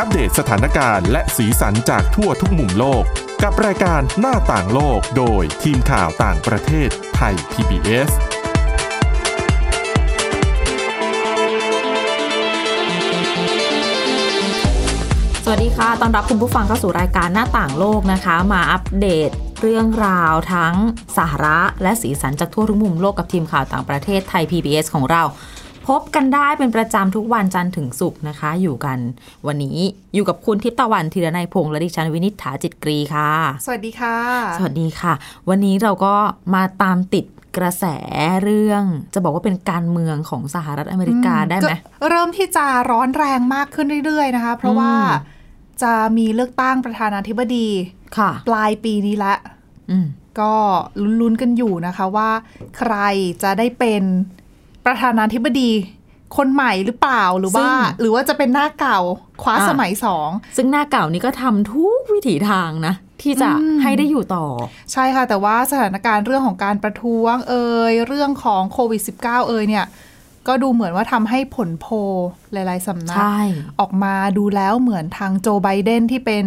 อัปเดตสถานการณ์และสีสันจากทั่วทุกมุมโลก กับรายการหน้าต่างโลกโดยทีมข่าวต่างประเทศไทย PBS สวัสดีค่ะต้อนรับคุณผู้ฟังเข้าสู่รายการหน้าต่างโลกนะคะ มาอัปเดตเรื่องราวทั้งสาระและสีสันจากทั่วทุกมุมโลกกับทีมข่าวต่างประเทศไทย PBS ของเรา พบกันได้เป็นประจำทุกวันจันทร์ถึงศุกร์นะคะ อยู่กันวันนี้อยู่กับคุณทิพย์ตะวันธีรนัยพงษ์และดิฉันวินิษฐาจิตกรีค่ะ สวัสดีค่ะ สวัสดีค่ะ วันนี้เราก็มาตามติดกระแสเรื่องจะบอกว่าเป็นการเมืองของสหรัฐอเมริกาได้ไหมก็เริ่มที่จะร้อนแรงมากขึ้นเรื่อย ๆ นะคะ เพราะว่าอืมจะมีเลือกตั้งประธานาธิบดีค่ะ ปลายปีนี้ละอืมก็ลุ้นๆกันอยู่นะคะว่า ใครจะได้เป็น ประธานาธิบดีคนใหม่หรือเปล่าหรือว่า หรือว่าจะเป็นหน้าเก่าคว้าอะสมัยสองซึ่งหน้าเก่านี้ก็ทำทุกวิถีทางนะ ที่จะอืมให้ได้อยู่ต่อ ใช่ค่ะ แต่ว่าสถานการณ์เรื่องของการประท้วงเอ่ยเรื่องของโควิด -19 เอ่ยเนี่ย ก็ดูเหมือนว่าทำให้ผลโพลหลาย ๆสำนักใช่ออกมาดูแล้วเหมือนทางโจไบเดนที่เป็น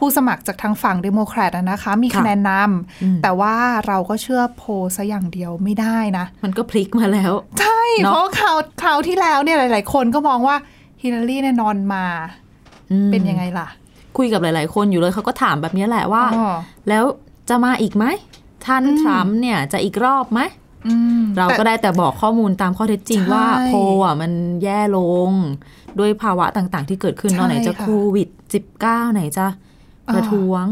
ผู้สมัครจากทางฝั่งเดโมแครตอะนะคะ มีค่ะคะแนนนอืมำแต่ว่าเราก็เชื่อโพลซะอย่างเดียวไม่ได้นะ มันก็พลิกมาแล้ว ใช่เนอะเพราะคราวคราวที่แล้วเนี่ยหลาย ๆ คนก็มองว่าฮิลลารีแน่นอนมาอืมเป็นยังไงล่ะ คุยกับหลาย ๆ คนอยู่เลยเขาก็ถามแบบนี้แหละว่าอ๋อแล้วจะมาอีกไหมท่านอืมทรัมป์เนี่ยจะอีกรอบไหมอืมเราก็แต่ได้แต่บอกข้อมูลตามข้อเท็จจริงใช่ว่าโพลอะมันแย่ลง ด้วยภาวะต่างๆ ที่เกิดขึ้นใช่เนอะไหนจะค่ะโควิด 19 ไหนจะ ประท้วง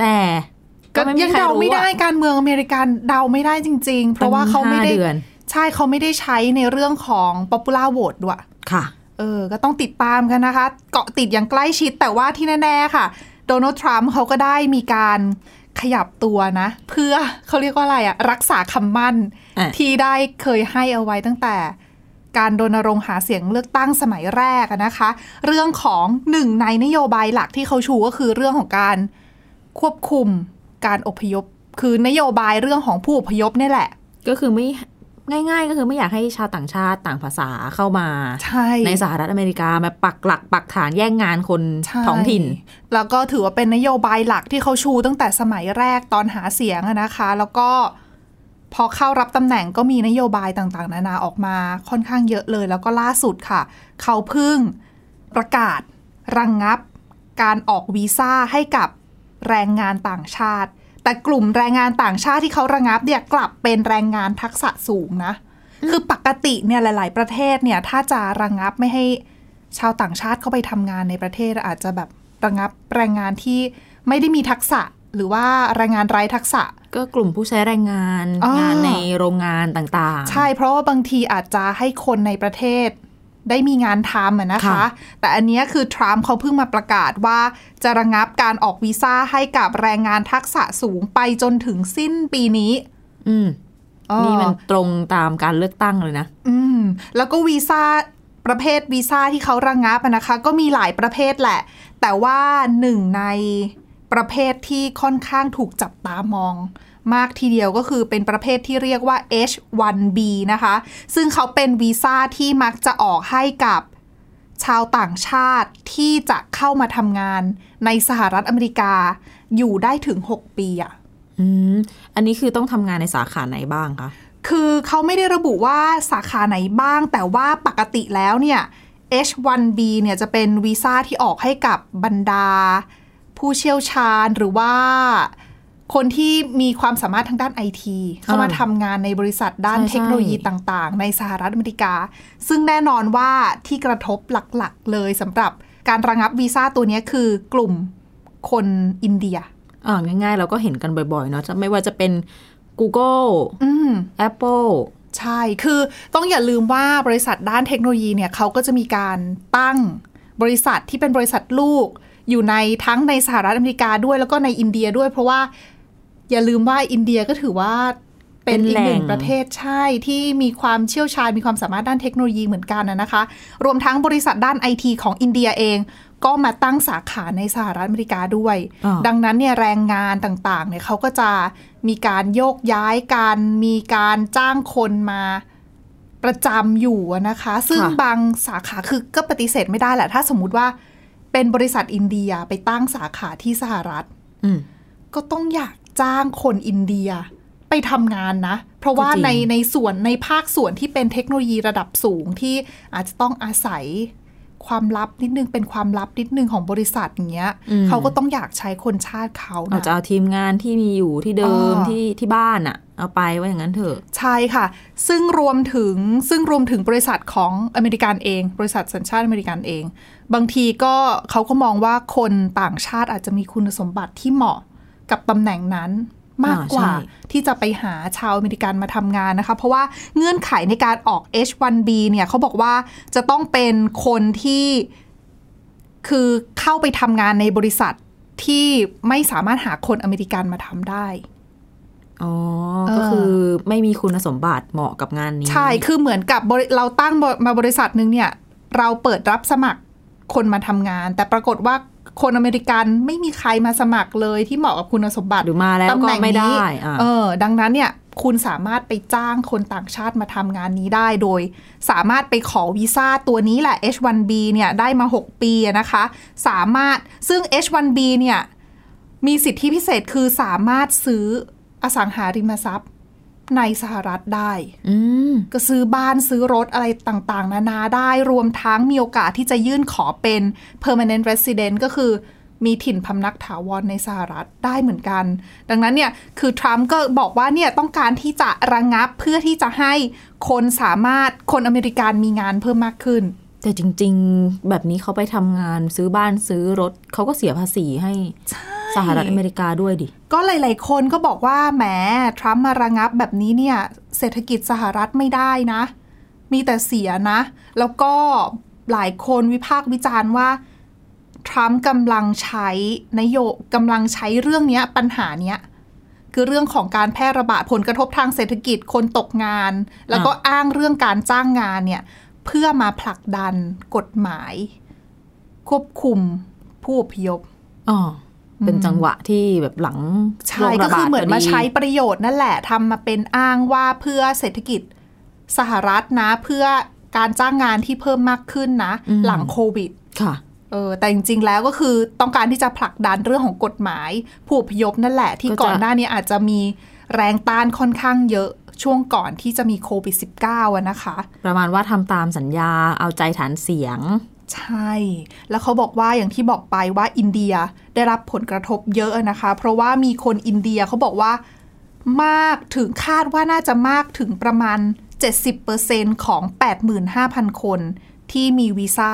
แต่ก็ก็ไม่มียังใครเดารู้ไม่ได้อะการเมืองอเมริกันเดาไม่ได้จริง ๆ เพราะว่าเขาไม่ได้ตั้งห้เดือนใช่เขาไม่ได้ใช้ในเรื่องของ popular vote ด้วยค่ะเออก็ต้องติดตามกันนะคะ เกาะติดอย่างใกล้ชิดแต่ว่าที่แน่ๆค่ะ โดนัลด์ทรัมป์เขาก็ได้มีการขยับตัวนะ เพื่อเขาเรียกว่าอะไรอะรักษาคำมั่นอะที่ได้เคยให้เอาไว้ตั้งแต่ การรณรงค์หาเสียงเลือกตั้งสมัยแรกอะนะคะ เรื่องของหนึ่งในนโยบายหลักที่เขาชูก็คือเรื่องของการควบคุมการอพยพ คือนโยบายเรื่องของผู้อพยพเนี่ยแหละ ก็คือไม่ง่าย ๆ ก็คือไม่อยากให้ชาวต่างชาติต่างภาษาเข้ามาใช่ในสหรัฐอเมริกามาปักหลักปักฐานแย่งงานคนใช่ท้องถิ่น แล้วก็ถือว่าเป็นนโยบายหลักที่เขาชูตั้งแต่สมัยแรกตอนหาเสียงอะนะคะ แล้วก็ พอเข้ารับตำแหน่งก็มีนโยบายต่างๆ นานาออกมาค่อนข้างเยอะเลย แล้วก็ล่าสุดค่ะ เขาเพิ่งประกาศระงงับ การออกวีซ่าให้กับแรงงานต่างชาติ แต่กลุ่มแรงงานต่างชาติที่เขาระงงับเนี่ยกลับเป็นแรงงานทักษะสูงนะ คือปกติเนี่ยหลาย ๆ ประเทศเนี่ยถ้าจะระงงับไม่ให้ชาวต่างชาติเข้าไปทำงานในประเทศอาจจะแบบระงับแรงงานที่ไม่ได้มีทักษะ หรือว่าแรงงานไร้ทักษะ ก็กลุ่มผู้ใช้แรงงานอ๋องานในโรงงานต่างๆ ใช่เพราะว่าบางทีอาจจะให้คนในประเทศได้มีงานทำอะนะคะค่ะแต่อันเนี้ยคือทรัมป์เขาเพิ่งมาประกาศว่าจะระงับการออกวีซ่าให้กับแรงงานทักษะสูงไปจนถึงสิ้นปีนี้ อืมอ๋อนี่มันตรงตามการเลือกตั้งเลยนะ อืม แล้วก็วีซ่าประเภทวีซ่าที่เขาระงงับอะนะคะ ก็มีหลายประเภทแหละ แต่ว่าหนึ่งใน ประเภทที่ค่อนข้างถูกจับตามอง มากทีเดียวก็คือเป็นประเภทที่เรียกว่า H1B นะคะ ซึ่งเขาเป็นวีซ่าที่มักจะออกให้กับชาวต่างชาติที่จะเข้ามาทำงานในสหรัฐอเมริกาอยู่ได้ถึง 6 ปีอะอืม อันนี้คือต้องทำงานในสาขาไหนบ้างคะ คือเขาไม่ได้ระบุว่าสาขาไหนบ้าง แต่ว่าปกติแล้วเนี่ย H1B เนี่ยจะเป็นวีซ่าที่ออกให้กับบรรดา ผู้เชี่ยวชาญหรือว่าคนที่มีความสามารถทางด้านไอทีเข้ามาอ่าทำงานในบริษัทด้านใช่เทคโนโลยีใช่ต่างๆ ในสหรัฐอเมริกา ซึ่งแน่นอนว่าที่กระทบหลักๆ เลยสำหรับการระงับวีซ่าตัวเนี้ยคือกลุ่มคนอินเดียอ่าง่ายๆ เราก็เห็นกันบ่อยๆ เนาะจะไม่ว่าจะเป็น Google อืม Apple ใช่ คือต้องอย่าลืมว่าบริษัทด้านเทคโนโลยีเนี่ยเขาก็จะมีการตั้งบริษัทที่เป็นบริษัทลูก อยู่ในทั้งในสหรัฐอเมริกาด้วยแล้วก็ในอินเดียด้วย เพราะว่าอย่าลืมว่าอินเดียก็ถือว่าเป็นเป็นอีกหนึ่งแหล่งประเทศใช่ที่มีความเชี่ยวชาญมีความสามารถด้านเทคโนโลยีเหมือนกันนะนะคะ รวมทั้งบริษัทด้านไอทีของอินเดียเอง ก็มาตั้งสาขาในสหรัฐอเมริกาด้วยอ่าดังนั้นเนี่ยแรงงานต่างๆเนี่ยเขาก็จะมีการโยกย้ายกันมีการจ้างคนมาประจำอยู่อะนะคะ ซึ่งบางสาขาคือก็ปฏิเสธไม่ได้แหละ ถ้าสมมุติว่า เป็นบริษัทอินเดียไปตั้งสาขาที่สหรัฐอืมก็ต้องอยากจ้างคนอินเดียไปทำงานนะ เพราะว่าก็จริงในในส่วนในภาคส่วนที่เป็นเทคโนโลยีระดับสูงที่อาจจะต้องอาศัย ความลับนิดนึงเป็นความลับนิดนึงของบริษัทอย่างเงี้ยเขาก็ต้องอยากใช้คนชาติเขาอาจนะจะเอาทีมงานที่มีอยู่ที่เดิมอ่าที่ที่บ้านอะเอาไปว่าอย่างนั้นเถอะ ใช่ค่ะ ซึ่งรวมถึงซึ่งรวมถึงบริษัทของอเมริกันเอง บริษัทสัญชาติอเมริกันเอง บางทีก็เขาก็มองว่าคนต่างชาติอาจจะมีคุณสมบัติที่เหมาะกับตำแหน่งนั้น มากกว่าอ่าใช่ที่จะไปหาชาวอเมริกันมาทำงานนะคะ เพราะว่าเงื่อนไขในการออก H1B เนี่ยเขาบอกว่าจะต้องเป็นคนที่คือเข้าไปทำงานในบริษัทที่ไม่สามารถหาคนอเมริกันมาทำได้ อ๋อเออก็คือไม่มีคุณสมบัติเหมาะกับงานนี้ ใช่ คือเหมือนกับบริเราตั้งบมาบริษัทหนึ่งเนี่ย เราเปิดรับสมัครคนมาทำงาน แต่ปรากฏว่า คนอเมริกันไม่มีใครมาสมัครเลยที่เหมาะกับคุณสมบัติหรือมาแล้วตำก็แหน่งไม่ได้นี้อะเออ ดังนั้นเนี่ยคุณสามารถไปจ้างคนต่างชาติมาทำงานนี้ได้โดย สามารถไปขอวีซ่าตัวนี้แหละ H1B เนี่ยได้มา 6 ปีอะนะคะ สามารถซึ่ง H1B เนี่ยมีสิทธิพิเศษคือสามารถซื้ออสังหาริมทรัพย์ ในสหรัฐได้อืมก็ซื้อบ้านซื้อรถอะไรต่างๆ นานาได้รวมทั้งมีโอกาสที่จะยื่นขอเป็น permanent resident ก็คือมีถิ่นพำนักถาวรในสหรัฐได้เหมือนกัน ดังนั้นเนี่ยคือทรัมป์ก็บอกว่าเนี่ยต้องการที่จะระงับเพื่อที่จะให้คนสามารถคนอเมริกันมีงานเพิ่มมากขึ้น แต่จริง ๆ แบบนี้เขาไปทำงานซื้อบ้านซื้อรถเขาก็เสียภาษีให้ สหรัฐอเมริกาด้วยดิ ก็หลาย ๆ คนก็บอกว่าแหมทรัมป์มาระงับแบบนี้เนี่ย เศรษฐกิจสหรัฐไม่ได้นะ มีแต่เสียนะ แล้วก็หลายคนวิพากษ์วิจารณ์ว่าทรัมป์กำลังใช้นโยกำลังใช้เรื่องเนี้ยปัญหาเนี้ยคือเรื่องของการแพร่ระบาดผลกระทบทางเศรษฐกิจคนตกงาน แล้วก็อ้างเรื่องการจ้างงานเนี่ย เพื่อมาผลักดันกฎหมาย ควบคุมผู้อพยพอ๋อ เป็นจังหวะที่แบบหลังใช่โรก็ระบาคือดเหมือนพดีมาใช้ประโยชน์นั่นแหละทำมาเป็นอ้างว่าเพื่อเศรษฐกิจสหรัฐนะ เพื่อการจ้างงานที่เพิ่มมากขึ้นนะ หลังโควิดค่ะเออแต่จริงๆ แล้วก็คือต้องการที่จะผลักดันเรื่องของกฎหมาย ผู้อพยพนั่นแหละ ที่ก็จะก่อนหน้านี้อาจจะมีแรงต้านค่อนข้างเยอะช่วงก่อนที่จะมีโควิด -19 อะนะคะ ประมาณว่าทำตามสัญญาเอาใจฐานเสียง ใช่ แล้วเขาบอกว่าอย่างที่บอกไปว่าอินเดียได้รับผลกระทบเยอะนะคะ เพราะว่ามีคนอินเดียเขาบอกว่ามากถึงคาดว่าน่าจะมากถึงประมาณ 70%ของ 85,000 คนที่มีวีซ่า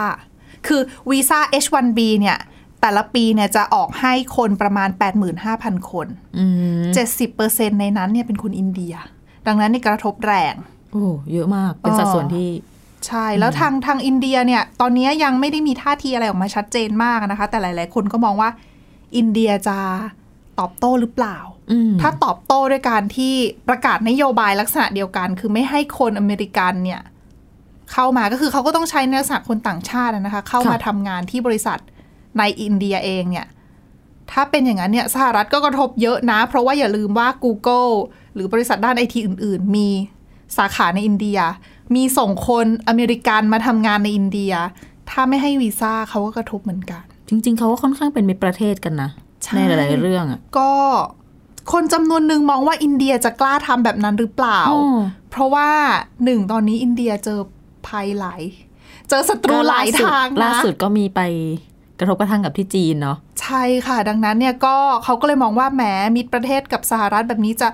คือวีซ่า H1B เนี่ย แต่ละปีเนี่ยจะออกให้คนประมาณ 85,000 คนอืม70%ในนั้นเนี่ยเป็นคนอินเดีย ดังนั้นนี่กระทบแรง โอ้ เยอะมาก เป็นสัดส่วนที่ ใช่ แล้วทางทางอินเดียเนี่ย ตอนนี้ยังไม่ได้มีท่าทีอะไรออกมาชัดเจนมากนะคะ แต่หลาย ๆ คนก็มองว่า อินเดียจะตอบโต้หรือเปล่าอืมถ้าตอบโต้ด้วยการที่ประกาศนโยบายลักษณะเดียวกัน คือไม่ให้คนอเมริกันเนี่ย เข้ามาก็คือเขาก็ต้องใช้ในลักษณะคนต่างชาตินะคะ เข้ามาทำงานที่บริษัทในอินเดียเองเนี่ย ถ้าเป็นอย่างนั้นเนี่ยสหรัฐก็กระทบเยอะนะ เพราะว่าอย่าลืมว่า Google หรือบริษัทด้านไอทีอื่น ๆ มีสาขาในอินเดีย มีส่งคนอเมริกันมาทำงานในอินเดีย ถ้าไม่ให้วีซ่าเขาก็กระทบเหมือนกัน จริง ๆ เขาก็ค่อนข้างเป็นมิตรประเทศกันนะใช่ในหลายๆเรื่องอะก็คนจำนวนหนึ่งมองว่าอินเดียจะกล้าทำแบบนั้นหรือเปล่าอ๋อเพราะว่าหนึ่งตอนนี้อินเดียเจอภัยหลายเจอศัตรูหลายทางล่านะสุดก็มีไปกระทบกระทั่งกับที่จีนเนาะใช่ค่ะ ดังนั้นเนี่ยก็เขาก็เลยมองว่าแหมมิตรประเทศกับสหรัฐแบบนี้จะ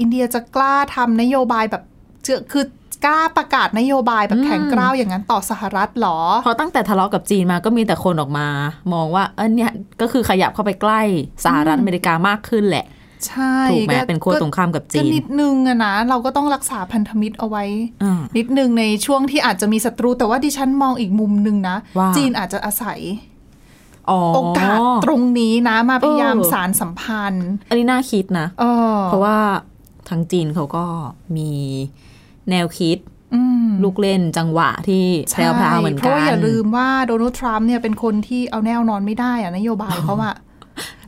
อินเดียจะกล้าทำนโยบายแบบเจอคือ กล้าประกาศนโยบายแบบแข็งกร้าวอย่างนั้นต่อสหรัฐเหรอ เพราะตั้งแต่ทะเลาะกับจีนมาก็มีแต่คนออกมา มองว่าเออเนี่ยก็คือขยับเข้าไปใกล้สหรัฐอเมริกามากขึ้นแหละ ใช่ถูกไหมก็เป็นขั้วตรงข้ามกับจีก็นนิดนึงอะนะ เราก็ต้องรักษาพันธมิตรเอาไว้อ่านิดนึงในช่วงที่อาจจะมีศัตรู แต่ว่าดิฉันมองอีกมุมหนึ่งนะว่าจีนอาจจะอาศัยอ๋อโอกาสตรงนี้นะมาพยายามเออสารสัมพันธ์ อันนี้น่าคิดนะเออเพราะว่าทางจีนเขาก็มี แนวคิดอืมลูกเล่นจังหวะที่แพใช่รวๆเหมือนเพกัราะนว่าอย่าลืมว่าโดนัลด์ทรัมป์เนี่ยเป็นคนที่เอาแนวนอนไม่ได้อะนโยบายเขาอะ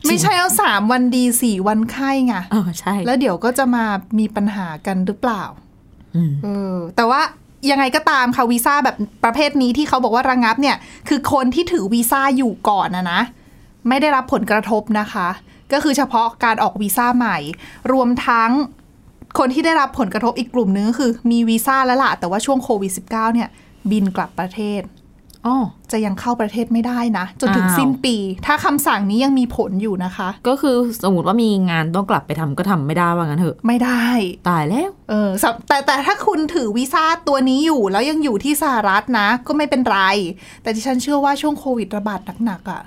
ไม่ใช่เอาสามวันดีสี่วันไข้ไงเออใช่ แล้วเดี๋ยวก็จะมามีปัญหากันหรือเปล่าอืมเออ แต่ว่ายังไงก็ตามค่ะวีซ่าแบบประเภทนี้ที่เขาบอกว่าระงับเนี่ย คือคนที่ถือวีซ่าอยู่ก่อนนะนะ ไม่ได้รับผลกระทบนะคะ ก็คือเฉพาะการออกวีซ่าใหม่ รวมทั้ง คนที่ได้รับผลกระทบอีกกลุ่มนึงก็คือ มีวีซ่าแล้วล่ะ แต่ว่าช่วงโควิด -19 เนี่ย บินกลับประเทศอ๋อจะยังเข้าประเทศไม่ได้นะ จนถึงอ้าวสิ้นปี ถ้าคำสั่งนี้ยังมีผลอยู่นะคะ ก็คือสมมติว่ามีงานต้องกลับไปทำก็ทำไม่ได้ว่างั้นเถอะ ไม่ได้ ตายแล้ว เออสำแต่แต่ถ้าคุณถือวีซ่าตัวนี้อยู่ แล้วยังอยู่ที่สหรัฐนะ ก็ไม่เป็นไร แต่ที่ฉันเชื่อว่าช่วงโควิดระบาดหนักๆอะ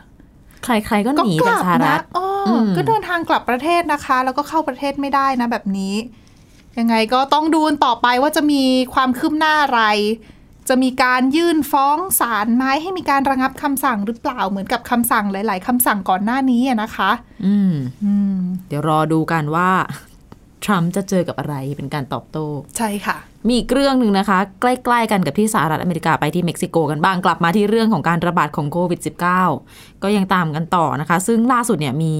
ใครๆก็หก็นีกจากลับสหรันะฐอ๋ออมก็เดินทางกลับประเทศนะคะ แล้วก็เข้าประเทศไม่ได้นะแบบนี้ ยังไงก็ต้องดูกันต่อไปว่าจะมีความคืบหน้าอะไร จะมีการยื่นฟ้องศาลไหมให้มีการระงับคำสั่งหรือเปล่าเหมือนกับคำสั่งหลาย ๆคำสั่งก่อนหน้านี้อะนะคะ อืมอืมเดี๋ยวรอดูกันว่าทรัมป์จะเจอกับอะไรเป็นการตอบโต้ ใช่ค่ะ มีอีกเรื่องหนึ่งนะคะ ใกล้ ๆ กันกับที่สหรัฐอเมริกาไปที่เม็กซิโกกันบ้างกลับมาที่เรื่องของการระบาดของโควิด -19 ก็ยังตามกันต่อนะคะ ซึ่งล่าสุดเนี่ยมี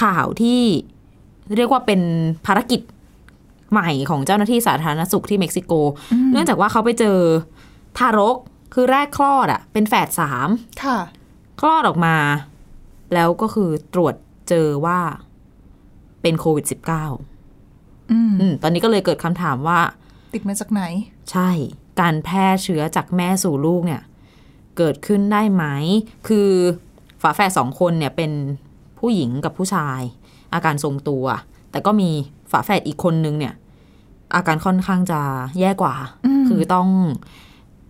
ข่าวที่เรียกว่าเป็นภารกิจ ใหม่ของเจ้าหน้าที่สาธารณสุขที่เม็กซิโก เนื่องจากว่าเขาไปเจอทารกคือแรกคลอดอะเป็นแฝดสามค่ะคลอดออกมา แล้วก็คือตรวจเจอว่าเป็นโควิด -19 อืมอืมตอนนี้ก็เลยเกิดคำถามว่า ติดมาจากไหน ใช่ การแพร่เชื้อจากแม่สู่ลูกเนี่ย เกิดขึ้นได้ไหม คือฝาแฝดสองคนเนี่ยเป็นผู้หญิงกับผู้ชาย อาการทรงตัว แต่ก็มีฝาแฝดอีกคนนึงเนี่ย อาการค่อนข้างจะแย่กว่าอืมคือต้อง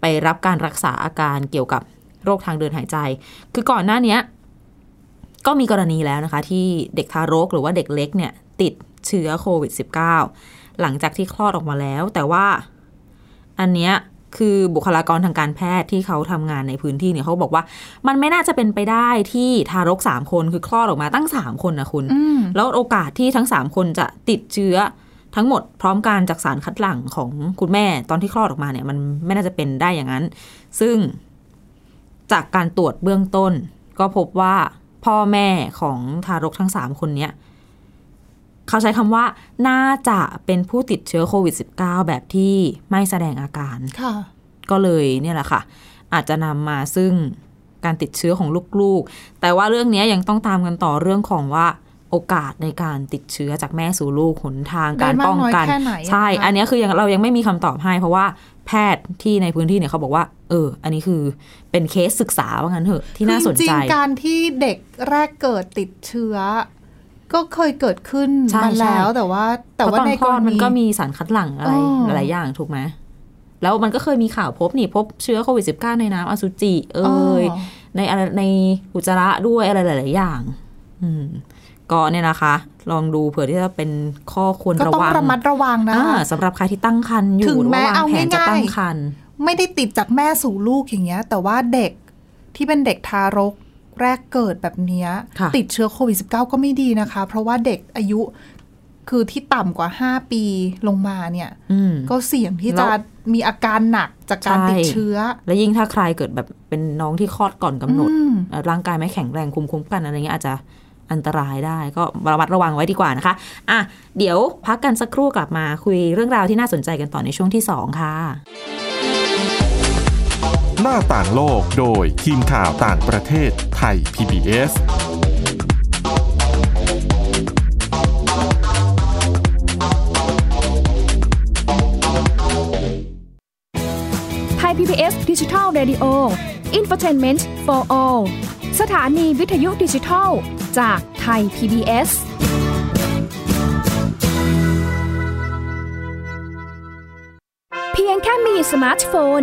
ไปรับการรักษาอาการเกี่ยวกับโรคทางเดินหายใจ คือก่อนหน้าเนี้ยก็มีกรณีแล้วนะคะ ที่เด็กทารกหรือว่าเด็กเล็กเนี่ย ติดเชื้อโควิด -19 หลังจากที่คลอดออกมาแล้ว แต่ว่าอันเนี้ย คือบุคลากรทางการแพทย์ที่เขาทำงานในพื้นที่เนี่ยเขาบอกว่า มันไม่น่าจะเป็นไปได้ที่ทารกสามคนคือคลอดออกมาตั้งสามคนนะคุณอืมแล้วโอกาสที่ทั้งสามคนจะติดเชื้อทั้งหมดพร้อมกันจากสารคัดหลั่งของคุณแม่ตอนที่คลอดออกมาเนี่ย มันไม่น่าจะเป็นได้อย่างนั้น ซึ่งจากการตรวจเบื้องต้น ก็พบว่าพ่อแม่ของทารกทั้งสามคนเนี้ย เขาใช้คำว่าน่าจะเป็นผู้ติดเชื้อโควิด -19 แบบที่ไม่แสดงอาการค่ะก็เลยเนี่ยแหละค่ะ อาจจะนำมาซึ่งการติดเชื้อของลูกๆ แต่ว่าเรื่องนี้ยังต้องตามกันต่อเรื่องของว่าโอกาสในการติดเชื้อจากแม่สู่ลูกหนทางการป้องกันได้มากน้อยแค่ไหนอะใช่คะอันนี้คือยังเรายังไม่มีคำตอบให้ เพราะว่าแพทย์ที่ในพื้นที่เนี่ยเขาบอกว่า เออ อันนี้คือเป็นเคสศึกษาว่างั้นเถอะที่น่าสนจริใจงๆการที่เด็กแรกเกิดติดเชื้อ ก็เคยเกิดขึ้นใช่มาแล้วใช่แต่ว่า แต่เพราะว่าตอนในคกลอรดมันณีก็มีสารคัดหลั่งอะไรอ๋อหลายๆอย่างถูกไหมแล้วมันก็เคยมีข่าวพบนี่พบเชื้อโควิด -19 ในน้ำอสุจิ เอ่ยอ๋อในอะไรในอุจจาระด้วยอะไรหลาย ๆ อย่าง อืมก็เนี่ยนะคะ ลองดูเผื่อที่จะเป็นข้อควรก็ระต้องวังระมัดระวังนะอ่าคะสำหรับใครที่ตั้งครรภ์อยู่ถึงหรือแม้ว่าวางเอาแผนจะง่ายๆตั้งครรภ์ไม่ได้ติดจากแม่สู่ลูกอย่างเงี้ย แต่ว่าเด็กที่เป็นเด็กทารก แรกเกิดแบบเนี้ยค่ะติดเชื้อโควิด -19 ก็ไม่ดีนะคะ เพราะว่าเด็กอายุคือที่ต่ำกว่า5ปีลงมาเนี่ยอืมก็เสี่ยงที่แล้จะวมีอาการหนักจากการใช่ติดเชื้อ และยิ่งถ้าใครเกิดแบบเป็นน้องที่คลอดก่อนกำหนดอืมเอ่อร่างกายไม่แข็งแรงคุมคุ้มกันอะไรเงี้ยอาจจะอันตรายได้ก็ระมัดระวังไว้ดีกว่านะคะ อะ เดี๋ยวพักกันสักครู่กลับมาคุยเรื่องราวที่น่าสนใจกันต่อในช่วงที่2ค่ะ หน้าต่างโลกโดยทีมข่าวต่างประเทศไทย PBS ไทย PBS ดิจิทัล Radio Infotainment for All สถานีวิทยุดิจิทัล จากไทย PBS เพียงแค่มีสมาร์ทโฟน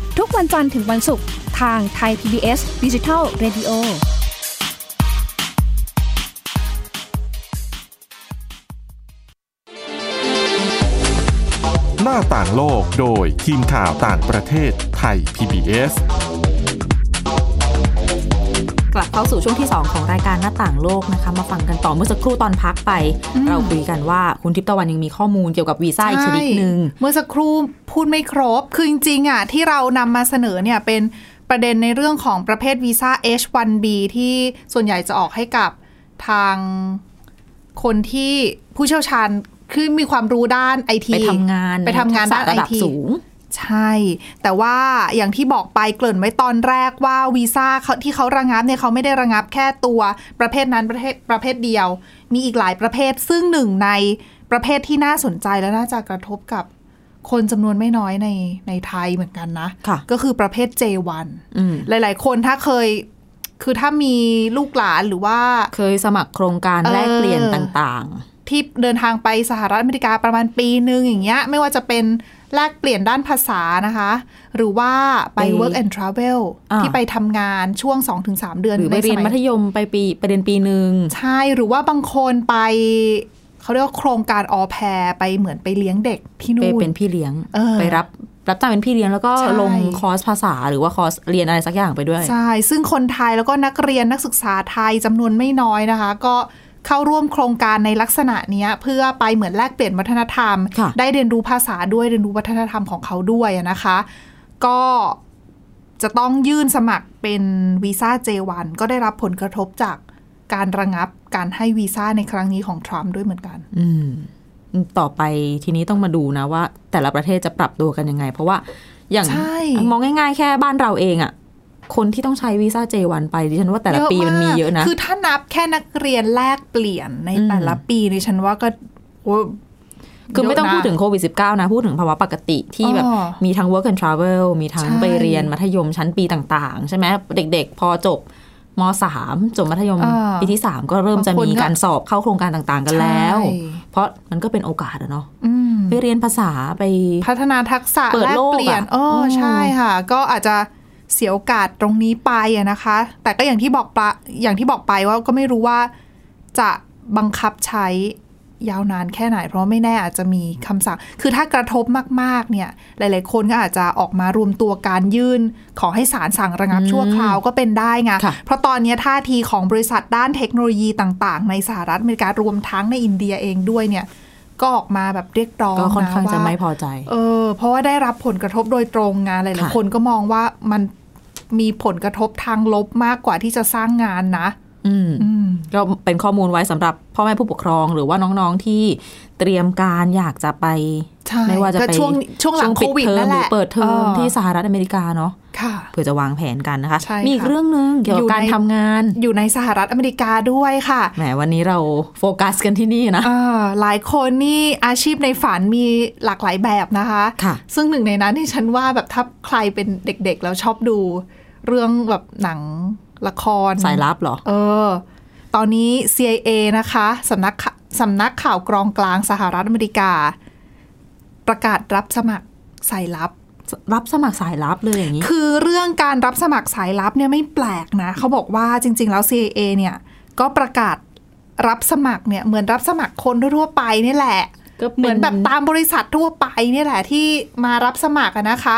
ทุกวันจันทร์ถึงวันศุกร์ทางไทย PBS Digital Radio หน้าต่างโลกโดยทีมข่าวต่างประเทศไทย PBS กลับเข้าสู่ช่วงที่ 2 ของรายการหน้าต่างโลกนะคะ มาฟังกันต่อเมื่อสักครู่ตอนพักไป เราคุยกันว่าคุณทิพย์ตะวันยังมีข้อมูลเกี่ยวกับวีซ่าอีกชนิดหนึ่งใช่เมื่อสักครู่ พูดไม่ครบ คือจริงๆอะที่เรานำมาเสนอเนี่ยเป็นประเด็นในเรื่องของประเภทวีซ่า H1B ที่ส่วนใหญ่จะออกให้กับทางคนที่ผู้เชี่ยวชาญคือมีความรู้ด้านไอทีไปทำงานไปทำงานด้านระดับ IT สูงใช่ แต่ว่าอย่างที่บอกไปเกริ่นไว้ตอนแรกว่าวีซ่าเขาที่เขาระงับเนี่ยเขาไม่ได้ระงับแค่ตัวประเภทนั้นประเภทประเภทเดียว มีอีกหลายประเภทซึ่งหนึ่งในประเภทที่น่าสนใจและน่าจะกระทบกับ คนจำนวนไม่น้อยในในไทยเหมือนกันนะค่ะก็คือประเภท J1 อืมหลาย ๆ คนถ้าเคยคือถ้ามีลูกหลานหรือว่าเคยสมัครโครงการเออแลกเปลี่ยนต่างที่เดินทางไปสหรัฐอเมริกาประมาณปีหนึ่งอย่างเงี้ย ไม่ว่าจะเป็นแลกเปลี่ยนด้านภาษานะคะ หรือว่าไปไป work and travel อ่าที่ไปทำงานช่วง 2-3 เดือนๆหรือไปในเรียนสมัธยมไปปีไปเรียนปีหนึ่งใช่หรือว่าบางคนไป เขาเรียกว่าโครงการออแพรไปเหมือนไปเลี้ยงเด็กที่ไปนู่นเป็นพี่เลี้ยงเออไปรับรับจ้างเป็นพี่เลี้ยงแล้วก็ใช่ลงคอร์สภาษาหรือว่าคอร์สเรียนอะไรสักอย่างไปด้วย ใช่ ซึ่งคนไทยแล้วก็นักเรียนนักศึกษาไทยจำนวนไม่น้อยนะคะ ก็เข้าร่วมโครงการในลักษณะเนี้ยเพื่อไปเหมือนแลกเปลี่ยนวัฒนธรรมค่ะได้เรียนรู้ภาษาด้วยเรียนรู้วัฒนธรรมของเขาด้วยอะนะคะ ก็จะต้องยื่นสมัครเป็นวีซ่า J1 ก็ได้รับผลกระทบจาก การระงับการให้วีซ่าในครั้งนี้ของทรัมป์ด้วยเหมือนกัน อืม ต่อไปทีนี้ต้องมาดูนะว่า แต่ละประเทศจะปรับตัวกันยังไง เพราะว่าอย่างใช่มองง่ายๆ แค่บ้านเราเองอะ่ะคนที่ต้องใช้วีซ่า J1 ไปดิฉันว่าแต่ละปีมันมีเยอะนะ คือถ้านับแค่นักเรียนแลกเปลี่ยนในอืมแต่ละปีดิฉันว่าก็โอ้คือไม่ต้องเยะนะพูดถึงโควิด -19 นะ พูดถึงภาวะปกติที่แบบอ๋อมีทั้ง work and travel มีทั้งใช่ไปเรียนมัธยมชั้นปีต่าง ๆ ใช่ไหมเด็ก ๆ พอจบ มสามจบมัธยมอ่าปีที่สามก็เริ่มจะบางคนมีก็การสอบเข้าโครงการต่างๆกันแล้วใช่เพราะมันก็เป็นโอกาสอะเนาะอืมไปเรียนภาษาไปพัฒนาทักษะเปิดแลกโลกเปลี่ยนอะโอ้อืมใช่ค่ะ ก็อาจจะเสียโอกาสตรงนี้ไปอะนะคะ แต่ก็อย่างที่บอกปะอย่างที่บอกไปว่าก็ไม่รู้ว่าจะบังคับใช้ ยาวนานแค่ไหน เพราะว่าไม่แน่อาจจะมีคำสั่ง คือถ้ากระทบมากๆเนี่ย หลาย ๆ คนก็อาจจะออกมารวมตัวการยื่น ขอให้ศาลสั่งระงับอืมชั่วคราวก็เป็นได้ไงค่ะเพราะตอนนี้ท่าทีของบริษัทด้านเทคโนโลยีต่าง ๆ ในสหรัฐอเมริการวมทั้งในอินเดียเองด้วยเนี่ยก็ออกมาแบบเรียกร้องก็ค่อนข้างนะจะว่าไม่พอใจ เออ เพราะว่าได้รับผลกระทบโดยตรงงานหลายค่ะๆคนก็มองว่ามันมีผลกระทบทางลบมากกว่าที่จะสร้างงานนะ อืมอืมก็เป็นข้อมูลไว้สำหรับพ่อแม่ผู้ปกครองหรือว่าน้องๆที่เตรียมการอยากจะไปใช่ไม่ว่าจะก็ไปช่วงช่วงหลังปิดโควิดเทอนั่มนแหหรืละอเปิดเทอมเออที่สหรัฐอเมริกาเนาะค่ะเพื่อจะวางแผนกันนะคะใช่มีอีกค่ะเรื่องหนึ่งเกี่ยวกับอยู่การในทำงานอยู่ในสหรัฐอเมริกาด้วยค่ะแหมวันนี้เราโฟกัสกันที่นี่นะเออหลายคนนี่อาชีพในฝันมีหลากหลายแบบนะคะค่ะซึ่งหนึ่งในนั้นที่ฉันว่าแบบถ้าใครเป็นเด็กๆแล้วชอบดู เรื่องแบบหนัง ละคร สายลับเหรอ เออ ตอนนี้ CIA นะคะสำนักข่าสำนักข่าวกรองกลางสหรัฐอเมริกา ประกาศรับสมัครสายลับ รับสมัครสายลับเลยอย่างนี้ คือเรื่องการรับสมัครสายลับเนี่ยไม่แปลกนะ เขาบอกว่าจริง ๆ แล้ว CIA เนี่ยก็ประกาศรับสมัครเนี่ยเหมือนรับสมัครคนทั่วๆไปนี่แหละก็เป็นเหมือนแบบตามบริษัททั่วไปเนี่ยแหละที่มารับสมัครอะนะคะ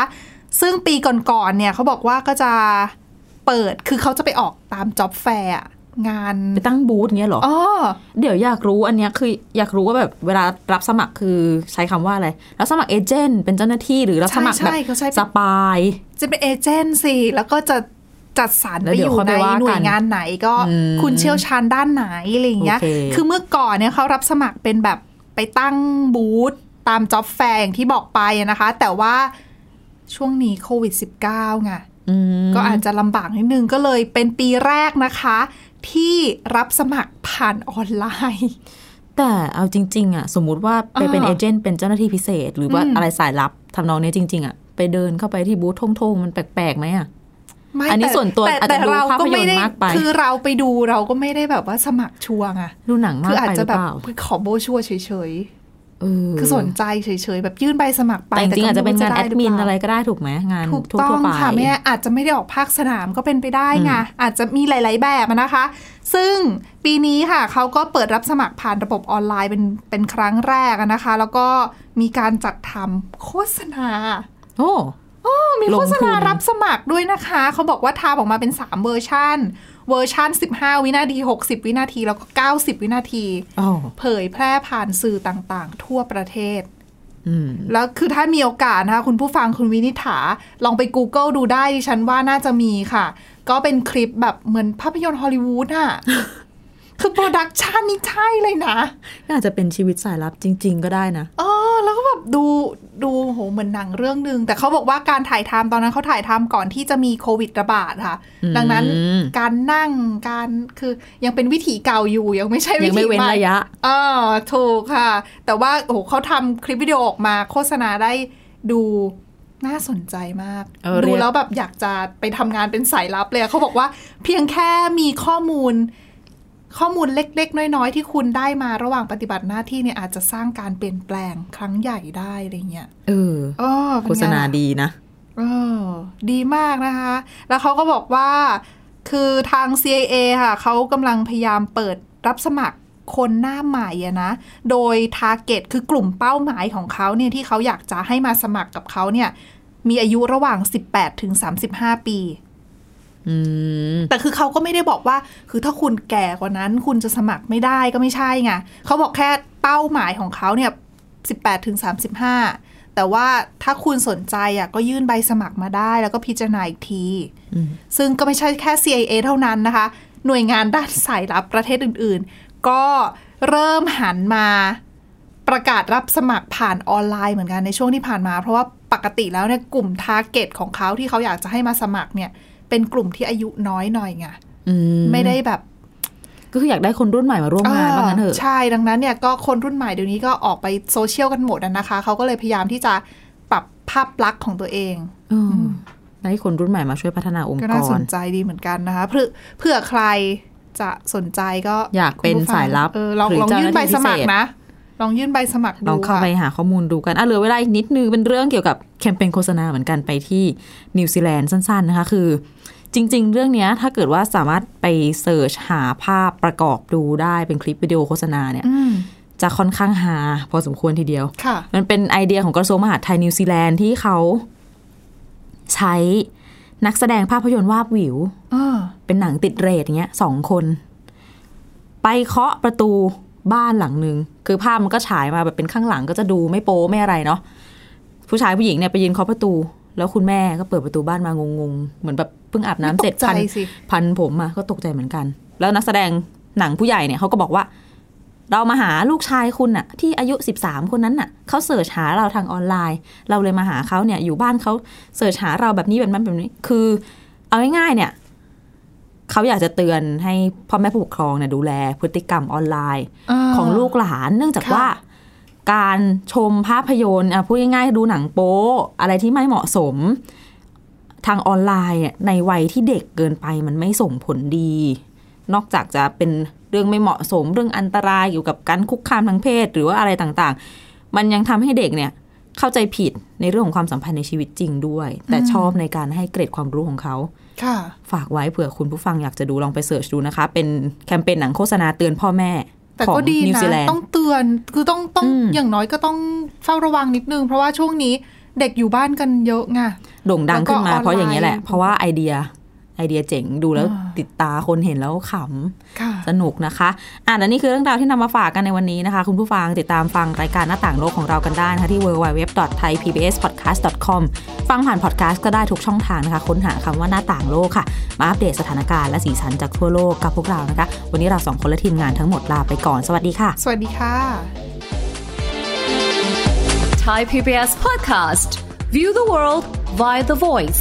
ซึ่งปีก่อนๆเนี่ยเขาบอกว่าก็จะ เปิดคือเขาจะไปออกตาม job fairงานไปตั้งบูธเงี้ยเหรออ๋อเดี๋ยวอยากรู้อันเนี้ยคืออยากรู้ว่าแบบเวลารับสมัครคือใช้คำว่าอะไร รับสมัคร agent เป็นเจ้าหน้าที่หรือรับสมัครใช่แบบใช่เขาใช้ spy จะเป็น agent สิ แล้วก็จะจัดสรรแล้ไปวอเดี๋ยวยู่ค่อยในไปว่ากันหน่วยงานไหนก็อืมคุณเชี่ยวชาญด้านไหนอะไรอย่างเงี้ยโอเคคือเมื่อก่อนเนี่ยเขารับสมัครเป็นแบบไปตั้งบูธตาม job fair อย่างที่บอกไปนะคะ แต่ว่าช่วงนี้โควิด -19 ไงอืม ก็อาจจะลำบากนิดนึงก็เลยเป็นปีแรกนะคะ ที่รับสมัครผ่านออนไลน์ แต่เอาจริง ๆ อะ สมมุติว่าไปเป็นอ่าเอเจนต์เป็นเจ้าหน้าที่พิเศษ หรือว่าอืมอะไรสายลับทำนองเนี้ยจริง ๆ อะ ไปเดินเข้าไปที่บูธทงๆ มันแปลกๆไหมอะไม่อันนี้แส่วนตัวแต่อาจจะแต่ดูเราภาพก็ยนตร์ไม่ได้มากไป คือเราไปดูเราก็ไม่ได้แบบว่าสมัครชัวร์ไงดูหนังมาคืกออาจไปหจะรือแบบเปล่าขอโบชัวร์เฉยเออๆ คือสนใจเฉยๆแบบยื่นใบสมัครไปแต่จริงๆอาจจะเป็นงานแอก็ดไรู้มินว่าอะไรก็ได้ถูกไหมงานถูกทั่ต้องวๆไปค่ะแม่อาจจะไม่ได้ออกภาคสนามก็เป็นไปได้ไงอาจจะมีหลาย ๆ แบบอะนะคะ ซึ่งปีนี้ค่ะเขาก็เปิดรับสมัครผ่านระบบออนไลน์เป็นเป็นครั้งแรกอะนะคะ แล้วก็มีการจัดทำโฆษณา โอ้มีลงโฆษทุณานรับสมัครด้วยนะคะ เขาบอกว่าทำออกมาเป็น 3 เวอร์ชัน เวอร์ชัน15 วินาที 60 วินาที แล้วก็ 90 วินาทีโอ้เผยแพร่ผ่านสื่อต่างๆ ทั่วประเทศอืมแล้วคือถ้ามีโอกาสนะคะคุณผู้ฟังคุณวินิษฐา ลองไป Google ดูได้ดิฉันว่าน่าจะมีค่ะ ก็เป็นคลิปแบบเหมือนภาพยนตร์ฮอลลีวูดอะ คือโปรดักชันนี่ใช่เลยนะน่าจะเป็นชีวิตสายลับจริง ๆ ก็ได้นะเออแล้วก็แบบดูดูโหเหมือนหนังเรื่องหนึ่งแต่เขาบอกว่าการถ่ายทำตอนนั้นเขาถ่ายทำก่อนที่จะมีโควิดระบาดค่ะอืมดังนั้นการนั่งการคือยังเป็นวิถีเก่าอยู่ยังไม่ใช่วิยังไม่ถีเว้นใหม่ระยะเออถูกค่ะ แต่ว่าโอ้โหเขาทำคลิปวิดีโอออกมาโฆษณาได้ดูน่าสนใจมากเออเรีดูยกแล้วแบบอยากจะไปทำงานเป็นสายลับเลยอะเขาบอกว่าเพียงแค่มีข้อมูล ข้อมูลเล็ก ๆ น้อย ๆ ที่คุณได้มาระหว่างปฏิบัติหน้าที่เนี่ยอาจจะสร้างการเปลี่ยนแปลงครั้งใหญ่ได้อะไรเงี้ยเออเออเป็นโฆไงษณาล่ะดีนะเออดีมากนะคะ แล้วเขาก็บอกว่าคือทาง CIA ค่ะเขากำลังพยายามเปิดรับสมัครคนหน้าใหม่อะนะ โดย t a r g e t คือกลุ่มเป้าหมายของเขาเนี่ยที่เขาอยากจะให้มาสมัครกับเขาเนี่ยมีอายุระหว่าง 18ถึง35 ปีอืม แต่คือเขาก็ไม่ได้บอกว่า คือถ้าคุณแก่กว่านั้น คุณจะสมัครไม่ได้ก็ไม่ใช่ไงเขาบอกแค่เป้าหมายของเขาเนี่ย18ถึง35แต่ว่าถ้าคุณสนใจอะก็ยื่นใบสมัครมาได้ แล้วก็พิจารณาอีกที ซึ่งก็ไม่ใช่แค่ CIA เท่านั้นนะคะ หน่วยงานด้านสายลับประเทศอื่น ๆ ก็เริ่มหันมาประกาศรับสมัครผ่านออนไลน์เหมือนกันในช่วงที่ผ่านมา เพราะว่าปกติแล้วเนี่ยกลุ่ม target ของเขาที่เขาอยากจะให้มาสมัครเนี่ย เป็นกลุ่มที่อายุน้อยหน่อยไงอืมไม่ได้แบบ ก็คืออยากได้คนรุ่นใหม่มาร่วมงานว่างั้นเถอะใช่ดังนั้นเนี่ยก็คนรุ่นใหม่เดี๋ยวนี้ก็ออกไปโซเชียลกันหมดอะนะคะเขาก็เลยพยายามที่จะปรับภาพลักษณ์ของตัวเองเออให้คนรุ่นใหม่มาช่วยพัฒนาองค์กรก็น่าสนใจดีเหมือนกันนะคะเพื่อเพื่อใครจะสนใจก็อยากเป็นคุณผู้ฟังสายลับเออลองหรือลองยื่นใบสมัครเจ้าหน้าที่พิเศษนะ ลองยื่นใบสมัครลดูองเข้าค่ะไปหาข้อมูลดูกันอะเหลือเวลาอีกนิดนึงเป็นเรื่องเกี่ยวกับแคมเปญโฆษณาเหมือนกันไปที่นิวซีแลนด์สั้น ๆ นะคะคือ จริง ๆ เรื่องเนี้ยถ้าเกิดว่าสามารถไป search หาภาพประกอบดูได้เป็นคลิปวิดีโอโฆษณาเนี่ยอืมจะค่อนข้างหา พอสมควรทีเดียวค่ะมันเป็นไอเดียของกระทรวงมหาดไทยนิวซีแลนด์ที่เขาใช้นักแสดงภาพยนตร์วาบหวิวอ่าเป็นหนังติดเรทอย่างเงี้ยสองคน ไปเคาะประตู บ้านหลังหนึ่งคือภาพมันก็ฉายมาแบบเป็นข้างหลังก็จะดูไม่โป๊ไม่อะไรเนาะผู้ชายผู้หญิงเนี่ยไปยืนเคาะประตู แล้วคุณแม่ก็เปิดประตูบ้านมางงๆเหมือนแบบเพิ่งอาบน้ำเสร็จตกใจพันสิพันผมอะก็ตกใจเหมือนกัน แล้วนักแสดงหนังผู้ใหญ่เนี่ยเขาก็บอกว่า เรามาหาลูกชายคุณอะที่อายุ 13 คนนั้นน่ะเขาเสิร์ชหาเราทางออนไลน์ เราเลยมาหาเขาเนี่ยอยู่บ้านเขาเสิร์ชหาเราแบบนี้แบบนั้นแบบนี้ คือ เอาง่ายๆเนี่ย เขาอยากจะเตือนให้พ่อแม่ผู้ปกครองเนี่ยดูแลพฤติกรรมออนไลน์าของลูกหลาน เนื่องจากค่ะว่าการชมภาพยนตร์อะพูดง่ายๆดูหนังโป๊อะไรที่ไม่เหมาะสม ทางออนไลน์อะในวัยที่เด็กเกินไปมันไม่ส่งผลดี นอกจากจะเป็นเรื่องไม่เหมาะสม เรื่องอันตรายเกี่ยวกับการคุกคามทางเพศ หรือว่าอะไรต่างๆ มันยังทำให้เด็กเนี่ย เข้าใจผิดในเรื่องของความสัมพันธ์ในชีวิตจริงด้วย แต่ชอบในการให้เกรดความรู้ของเขาค่ะฝากไว้เผื่อคุณผู้ฟังอยากจะดูลองไป search ดูนะคะ เป็นแคมเปญหนังโฆษณาเตือนพ่อแม่ของนิวซีแลนด์ต้องเตือนคือต้องต้องอืมอย่างน้อยก็ต้องเฝ้าระวังนิดนึง เพราะว่าช่วงนี้เด็กอยู่บ้านกันเยอะไงโด่งดังขึ้นมาแล้วก็เพราะอย่างเนี้ยแหละออนไลน์เพราะว่าไอเดียไอเดียเจ๋งดูแล้วติดตาคนเห็นแล้วขค่ะ สนุกนะคะอะและนี่คือเรื่องราวที่นำมาฝากกันในวันนี้นะคะ คุณผู้ฟังติดตามฟังรายการหน้าต่างโลกของเรากันได้นะคะที่ www.thaipbspodcast.com ฟังผ่านพอดแคสต์ก็ได้ทุกช่องทางนะคะ ค้นหาคำว่าหน้าต่างโลกค่ะ มาอัปเดตสถานการณ์และสีสันจากทั่วโลกกับพวกเรานะคะ วันนี้เราสองคนและทีมงานทั้งหมดลาไปก่อนสวัสดีค่ะ สวัสดีค่ะ Thai PBS podcast. View the world via the voice.